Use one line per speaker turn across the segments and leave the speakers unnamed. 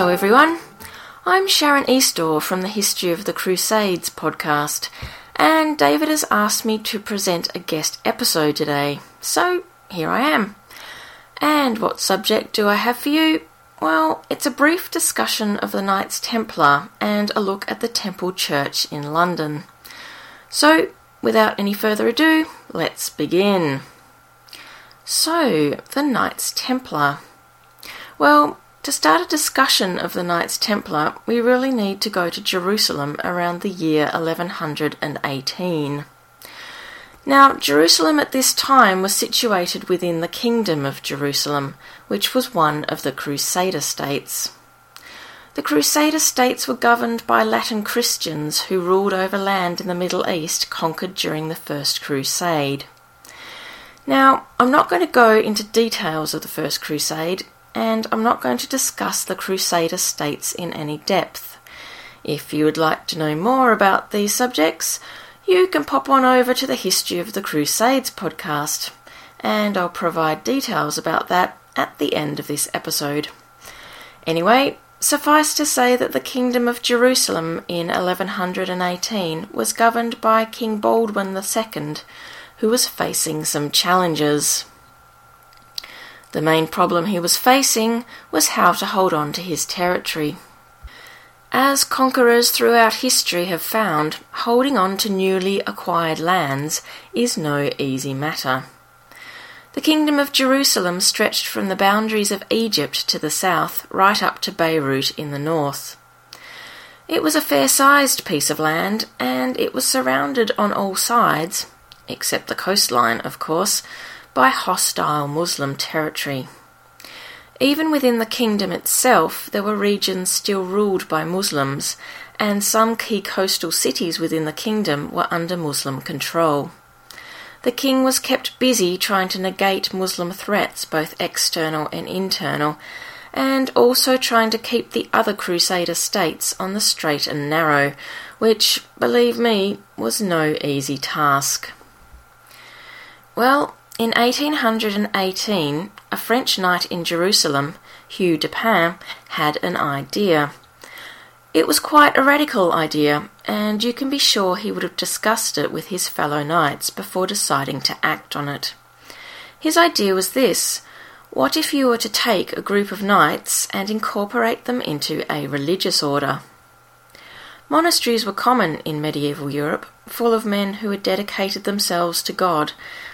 Hello, everyone. I'm Sharyn Eastaugh from the History of the Crusades podcast, and David has asked me to present a guest episode today, so here I am. And what subject do I have for you? Well, it's a brief discussion of the Knights Templar and a look at the Temple Church in London. So, without any further ado, let's begin. So, the Knights Templar. Well, to start a discussion of the Knights Templar, we really need to go to Jerusalem around the year 1118. Now, Jerusalem at this time was situated within the Kingdom of Jerusalem, which was one of the Crusader states. The Crusader states were governed by Latin Christians who ruled over land in the Middle East conquered during the First Crusade. Now, I'm not going to go into details of the First Crusade, and I'm not going to discuss the Crusader states in any depth. If you would like to know more about these subjects, you can pop on over to the History of the Crusades podcast, and I'll provide details about that at the end of this episode. Anyway, suffice to say that the Kingdom of Jerusalem in 1118 was governed by King Baldwin II, who was facing some challenges. The main problem he was facing was how to hold on to his territory. As conquerors throughout history have found, holding on to newly acquired lands is no easy matter. The Kingdom of Jerusalem stretched from the boundaries of Egypt to the south right up to Beirut in the north. It was a fair sized piece of land, and it was surrounded on all sides, except the coastline, of course, by hostile Muslim territory. Even within the kingdom itself, there were regions still ruled by Muslims, and some key coastal cities within the kingdom were under Muslim control. The king was kept busy trying to negate Muslim threats, both external and internal, and also trying to keep the other Crusader states on the straight and narrow, which, believe me, was no easy task. Well, in 1818, a French knight in Jerusalem, Hugh de Payens, had an idea. It was quite a radical idea, and you can be sure he would have discussed it with his fellow knights before deciding to act on it. His idea was this what if you were to take a group of knights and incorporate them into a religious order? Monasteries were common in medieval Europe, full of men who had dedicated themselves to God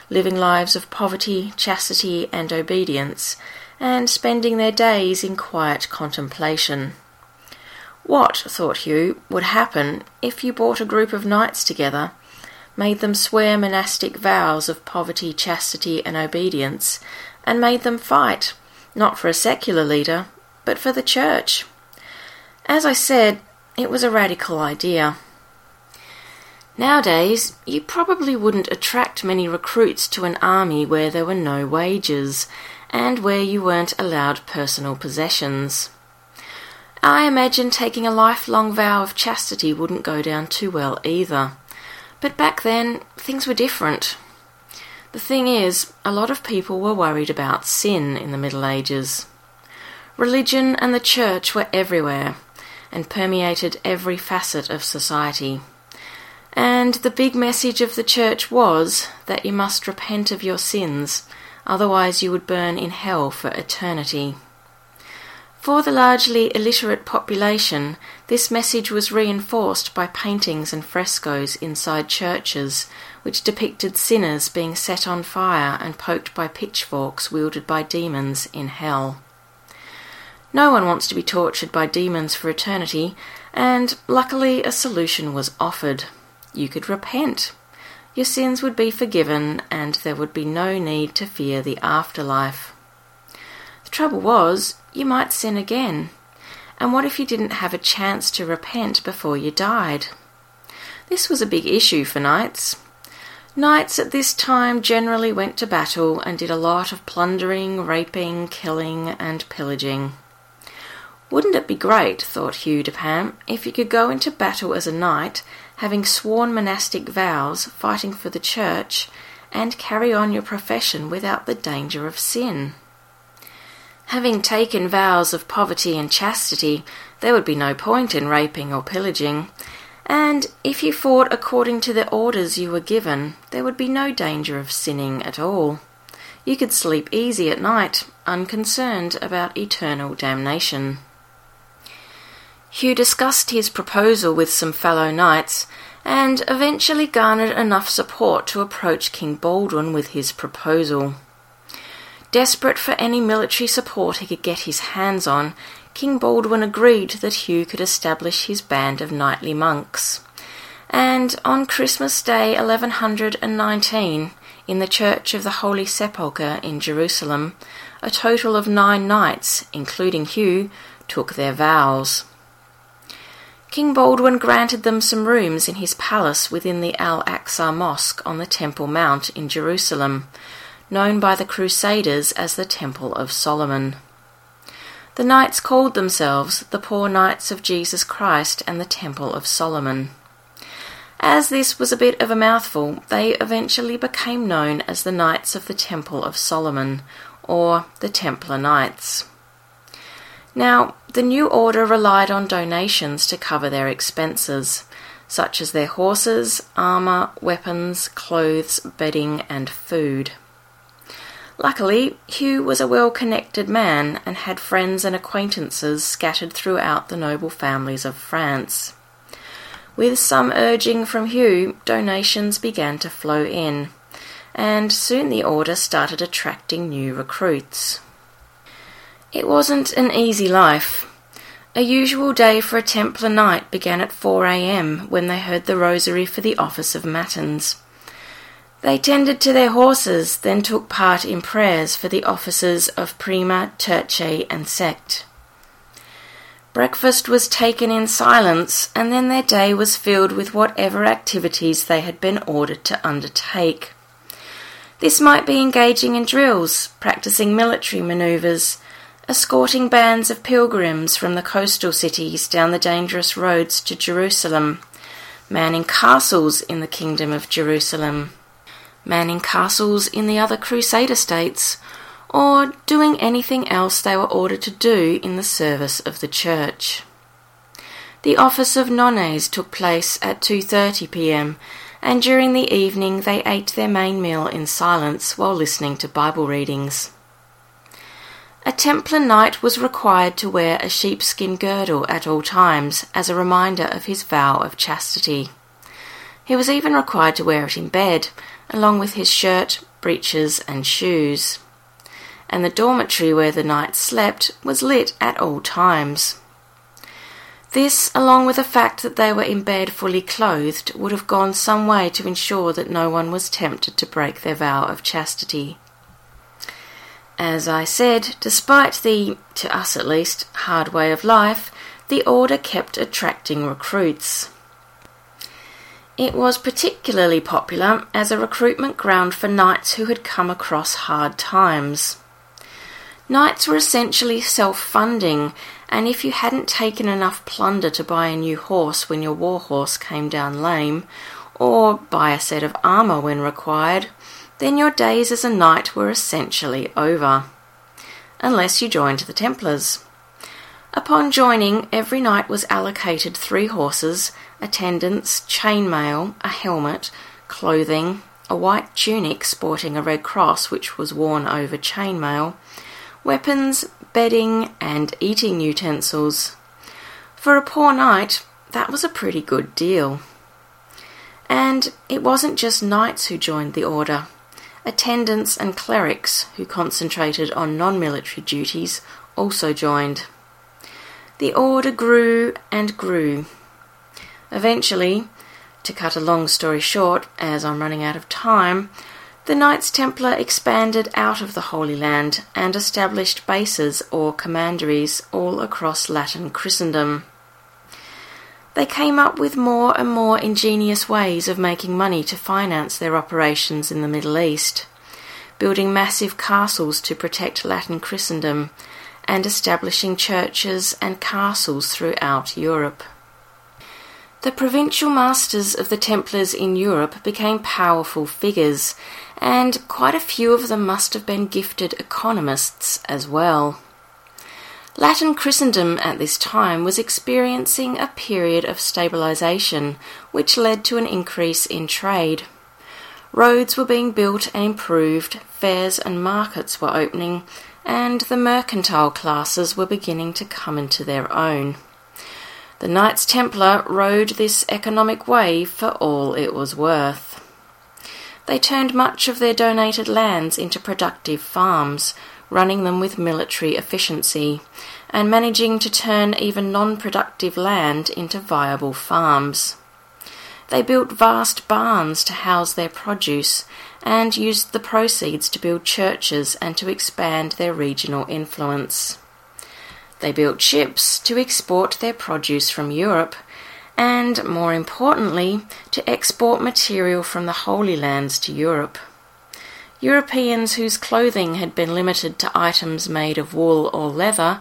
living lives of poverty, chastity, and obedience, and spending their days in quiet contemplation. What, thought Hugh, would happen if you brought a group of knights together, made them swear monastic vows of poverty, chastity, and obedience, and made them fight, not for a secular leader, but for the church? As I said, it was a radical idea. Nowadays, you probably wouldn't attract many recruits to an army where there were no wages and where you weren't allowed personal possessions. I imagine taking a lifelong vow of chastity wouldn't go down too well either. But back then, things were different. The thing is, a lot of people were worried about sin in the Middle Ages. Religion and the church were everywhere, and permeated every facet of society. And the big message of the church was that you must repent of your sins, otherwise, you would burn in hell for eternity. For the largely illiterate population, this message was reinforced by paintings and frescoes inside churches, which depicted sinners being set on fire and poked by pitchforks wielded by demons in hell. No one wants to be tortured by demons for eternity, and luckily a solution was offered. You could repent. Your sins would be forgiven, and there would be no need to fear the afterlife. The trouble was, you might sin again. And what if you didn't have a chance to repent before you died? This was a big issue for knights. Knights at this time generally went to battle and did a lot of plundering, raping, killing, and pillaging. Wouldn't it be great, thought Hugh de Payens, if you could go into battle as a knight, having sworn monastic vows, fighting for the church, and carry on your profession without the danger of sin? Having taken vows of poverty and chastity, there would be no point in raping or pillaging, and if you fought according to the orders you were given, there would be no danger of sinning at all. You could sleep easy at night, unconcerned about eternal damnation. Hugh discussed his proposal with some fellow knights, and eventually garnered enough support to approach King Baldwin with his proposal. Desperate for any military support he could get his hands on, King Baldwin agreed that Hugh could establish his band of knightly monks. And on Christmas Day 1119, in the Church of the Holy Sepulchre in Jerusalem, a total of nine knights, including Hugh, took their vows. King Baldwin granted them some rooms in his palace within the Al Aqsa Mosque on the Temple Mount in Jerusalem, known by the Crusaders as the Temple of Solomon. The knights called themselves the Poor Knights of Jesus Christ and the Temple of Solomon. As this was a bit of a mouthful, they eventually became known as the Knights of the Temple of Solomon, or the Templar Knights. Now, the new order relied on donations to cover their expenses, such as their horses, armour, weapons, clothes, bedding, and food. Luckily, Hugh was a well connected man and had friends and acquaintances scattered throughout the noble families of France. With some urging from Hugh, donations began to flow in, and soon the order started attracting new recruits. It wasn't an easy life. A usual day for a Templar knight began at 4 a.m. when they heard the rosary for the office of Matins. They tended to their horses, then took part in prayers for the offices of Prima, Terce, and Sext. Breakfast was taken in silence, and then their day was filled with whatever activities they had been ordered to undertake. This might be engaging in drills, practicing military manoeuvres, escorting bands of pilgrims from the coastal cities down the dangerous roads to Jerusalem, manning castles in the Kingdom of Jerusalem manning castles in the other Crusader states, or doing anything else they were ordered to do in the service of the church. The office of nones took place at 2:30 p.m., and during the evening they ate their main meal in silence while listening to Bible readings. A Templar knight was required to wear a sheepskin girdle at all times as a reminder of his vow of chastity. He was even required to wear it in bed, along with his shirt, breeches, and shoes. And the dormitory where the knights slept was lit at all times. This, along with the fact that they were in bed fully clothed, would have gone some way to ensure that no one was tempted to break their vow of chastity. As I said, despite the, to us at least, hard way of life, the order kept attracting recruits. It was particularly popular as a recruitment ground for knights who had come across hard times. Knights were essentially self funding, and if you hadn't taken enough plunder to buy a new horse when your war horse came down lame, or buy a set of armour when required, then your days as a knight were essentially over. Unless you joined the Templars. Upon joining, every knight was allocated three horses, attendants, chainmail, a helmet, clothing, a white tunic sporting a red cross which was worn over chainmail, weapons, bedding, and eating utensils. For a poor knight, that was a pretty good deal. And it wasn't just knights who joined the order. Attendants and clerics, who concentrated on non military duties, also joined. The order grew and grew. Eventually, to cut a long story short, as I'm running out of time, the Knights Templar expanded out of the Holy Land and established bases or commanderies all across Latin Christendom. They came up with more and more ingenious ways of making money to finance their operations in the Middle East, building massive castles to protect Latin Christendom, and establishing churches and castles throughout Europe. The provincial masters of the Templars in Europe became powerful figures, and quite a few of them must have been gifted economists as well. Latin Christendom at this time was experiencing a period of stabilisation, which led to an increase in trade. Roads were being built and improved, fairs and markets were opening, and the mercantile classes were beginning to come into their own. The Knights Templar rode this economic wave for all it was worth. They turned much of their donated lands into productive farms, running them with military efficiency, and managing to turn even non productive land into viable farms. They built vast barns to house their produce and used the proceeds to build churches and to expand their regional influence. They built ships to export their produce from Europe and, more importantly, to export material from the Holy Lands to Europe. Europeans whose clothing had been limited to items made of wool or leather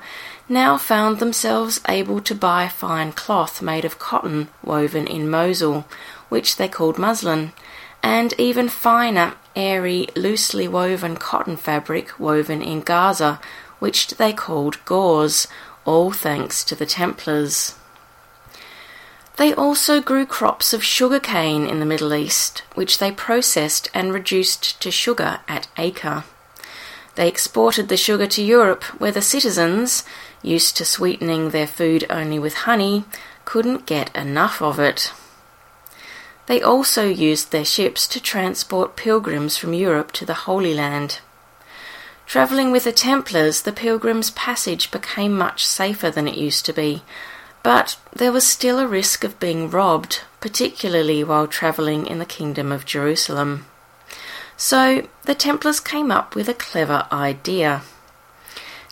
now found themselves able to buy fine cloth made of cotton woven in Mosul, which they called muslin, and even finer, airy, loosely woven cotton fabric woven in Gaza, which they called gauze, all thanks to the Templars. They also grew crops of sugar cane in the Middle East, which they processed and reduced to sugar at Acre. They exported the sugar to Europe, where the citizens, used to sweetening their food only with honey, couldn't get enough of it. They also used their ships to transport pilgrims from Europe to the Holy Land. Travelling with the Templars, the pilgrims' passage became much safer than it used to be, but there was still a risk of being robbed, particularly while travelling in the Kingdom of Jerusalem. So the Templars came up with a clever idea.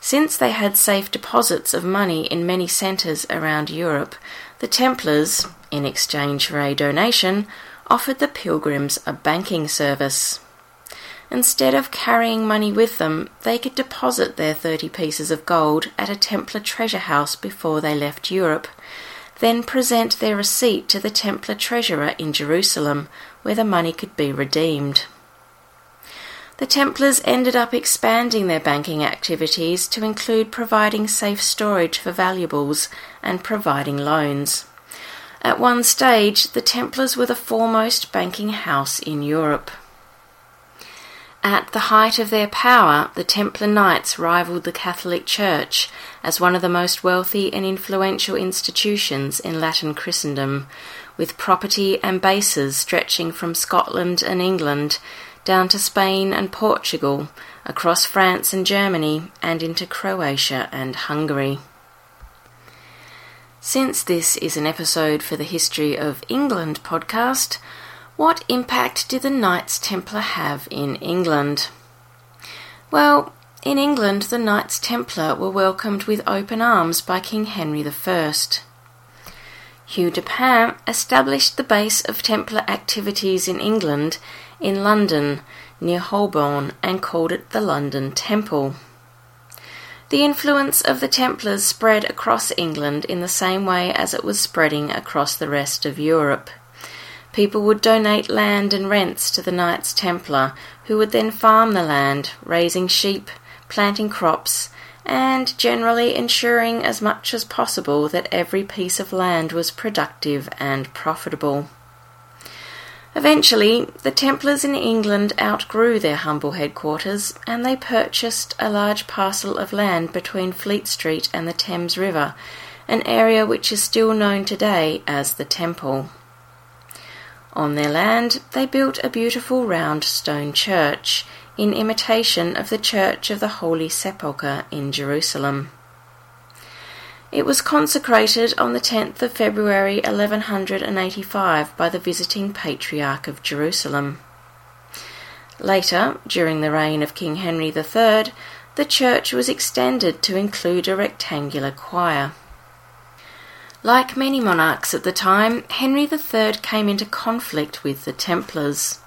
Since they had safe deposits of money in many centres around Europe, the Templars, in exchange for a donation, offered the pilgrims a banking service. Instead of carrying money with them, they could deposit their 30 pieces of gold at a Templar treasure house before they left Europe, then present their receipt to the Templar treasurer in Jerusalem, where the money could be redeemed. The Templars ended up expanding their banking activities to include providing safe storage for valuables and providing loans. At one stage, the Templars were the foremost banking house in Europe. At the height of their power, the Templar Knights rivaled the Catholic Church as one of the most wealthy and influential institutions in Latin Christendom, with property and bases stretching from Scotland and England down to Spain and Portugal, across France and Germany, and into Croatia and Hungary. Since this is an episode for the History of England podcast, what impact did the Knights Templar have in England? Well, in England, the Knights Templar were welcomed with open arms by King Henry I. Hugh de Payens established the base of Templar activities in England in London, near Holborn, and called it the London Temple. The influence of the Templars spread across England in the same way as it was spreading across the rest of Europe. People would donate land and rents to the Knights Templar, who would then farm the land, raising sheep, planting crops, and generally ensuring as much as possible that every piece of land was productive and profitable. Eventually, the Templars in England outgrew their humble headquarters and they purchased a large parcel of land between Fleet Street and the Thames River, an area which is still known today as the Temple. On their land, they built a beautiful round stone church in imitation of the Church of the Holy Sepulchre in Jerusalem. It was consecrated on the 10th of February 1185 by the visiting Patriarch of Jerusalem. Later, during the reign of King Henry III, the church was extended to include a rectangular choir. Like many monarchs at the time, Henry III came into conflict with the Templars.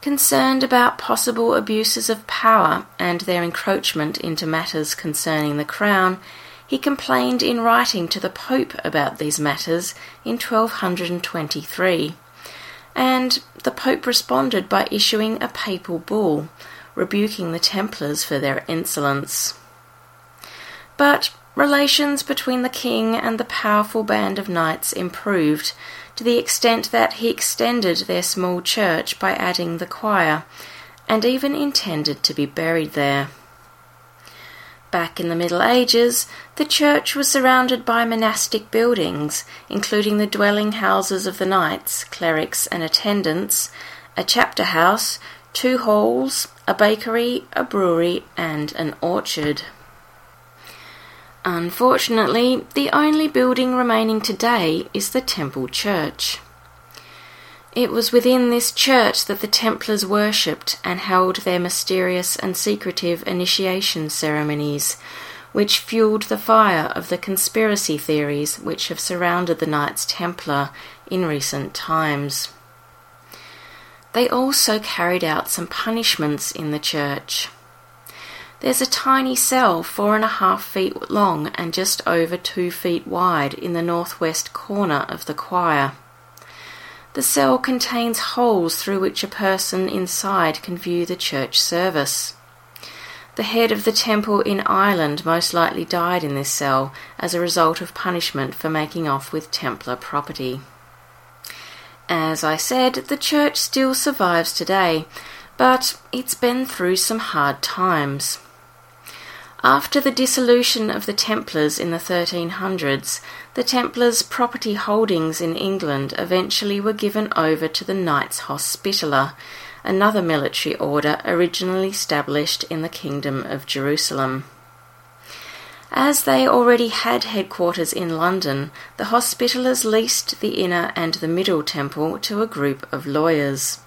Concerned about possible abuses of power and their encroachment into matters concerning the crown, he complained in writing to the Pope about these matters in 1223, and the Pope responded by issuing a papal bull rebuking the Templars for their insolence. But relations between the king and the powerful band of knights improved to the extent that he extended their small church by adding the choir, and even intended to be buried there. Back in the Middle Ages, the church was surrounded by monastic buildings, including the dwelling houses of the knights, clerics, and attendants, a chapter house, two halls, a bakery, a brewery, and an orchard. Unfortunately, the only building remaining today is the Temple Church. It was within this church that the Templars worshipped and held their mysterious and secretive initiation ceremonies, which fueled the fire of the conspiracy theories which have surrounded the Knights Templar in recent times. They also carried out some punishments in the church. There's a tiny cell four and a half feet long and just over two feet wide in the northwest corner of the choir. The cell contains holes through which a person inside can view the church service. The head of the temple in Ireland most likely died in this cell as a result of punishment for making off with Templar property. As I said, the church still survives today, but it's been through some hard times. After the dissolution of the Templars in the 1300s, the Templars' property holdings in England eventually were given over to the Knights Hospitaller, another military order originally established in the Kingdom of Jerusalem. As they already had headquarters in London, the Hospitallers leased the inner and the middle temple to a group of lawyers.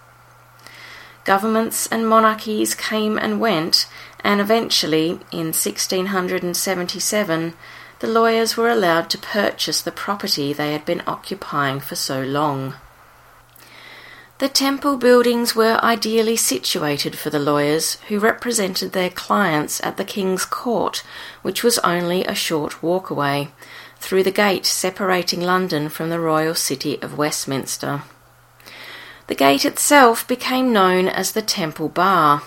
Governments and monarchies came and went, and eventually, in 1677, the lawyers were allowed to purchase the property they had been occupying for so long. The temple buildings were ideally situated for the lawyers who represented their clients at the King's Court, which was only a short walk away, through the gate separating London from the royal city of Westminster. The gate itself became known as the Temple Bar,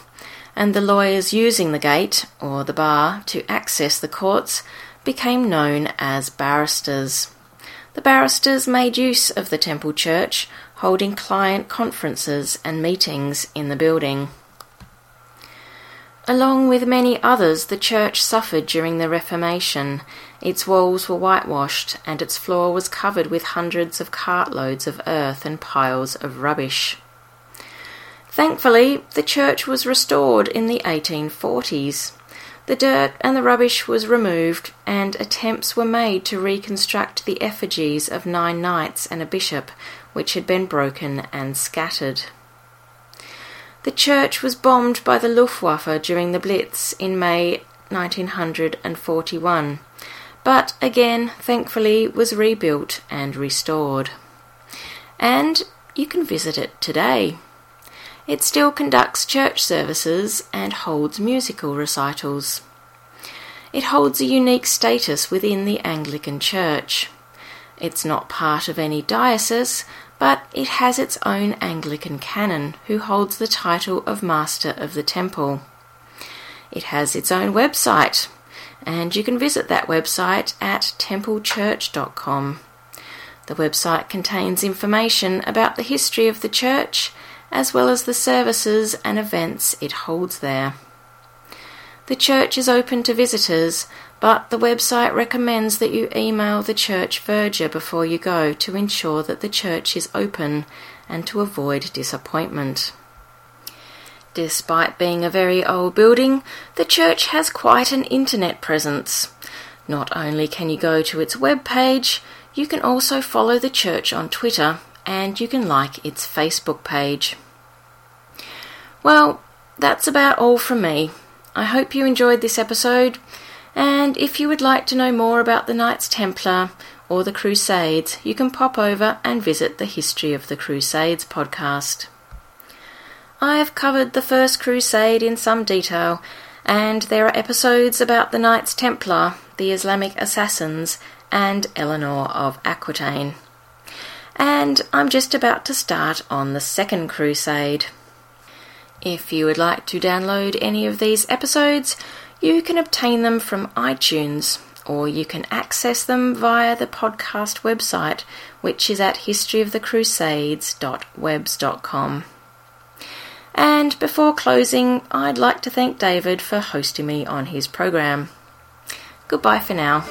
and the lawyers using the gate, or the bar, to access the courts became known as barristers. The barristers made use of the Temple Church, holding client conferences and meetings in the building. Along with many others, the church suffered during the Reformation. Its walls were whitewashed, and its floor was covered with hundreds of cartloads of earth and piles of rubbish. Thankfully, the church was restored in the 1840s. The dirt and the rubbish was removed, and attempts were made to reconstruct the effigies of nine knights and a bishop, which had been broken and scattered. The church was bombed by the Luftwaffe during the Blitz in May 1941, but again, thankfully, was rebuilt and restored. And you can visit it today. It still conducts church services and holds musical recitals. It holds a unique status within the Anglican Church. It's not part of any diocese, but it has its own Anglican canon who holds the title of Master of the Temple. It has its own website, and you can visit that website at templechurch.com. The website contains information about the history of the church as well as the services and events it holds there. The church is open to visitors, but the website recommends that you email the church verger before you go to ensure that the church is open and to avoid disappointment. Despite being a very old building, the church has quite an internet presence. Not only can you go to its web page, you can also follow the church on Twitter and you can like its Facebook page. Well, that's about all from me. I hope you enjoyed this episode, and if you would like to know more about the Knights Templar or the Crusades, you can pop over and visit the History of the Crusades podcast. I have covered the First Crusade in some detail, and there are episodes about the Knights Templar, the Islamic assassins, and Eleanor of Aquitaine. And I'm just about to start on the Second Crusade. If you would like to download any of these episodes, you can obtain them from iTunes or you can access them via the podcast website, which is at historyofthecrusades.webs.com. And before closing, I'd like to thank David for hosting me on his program. Goodbye for now.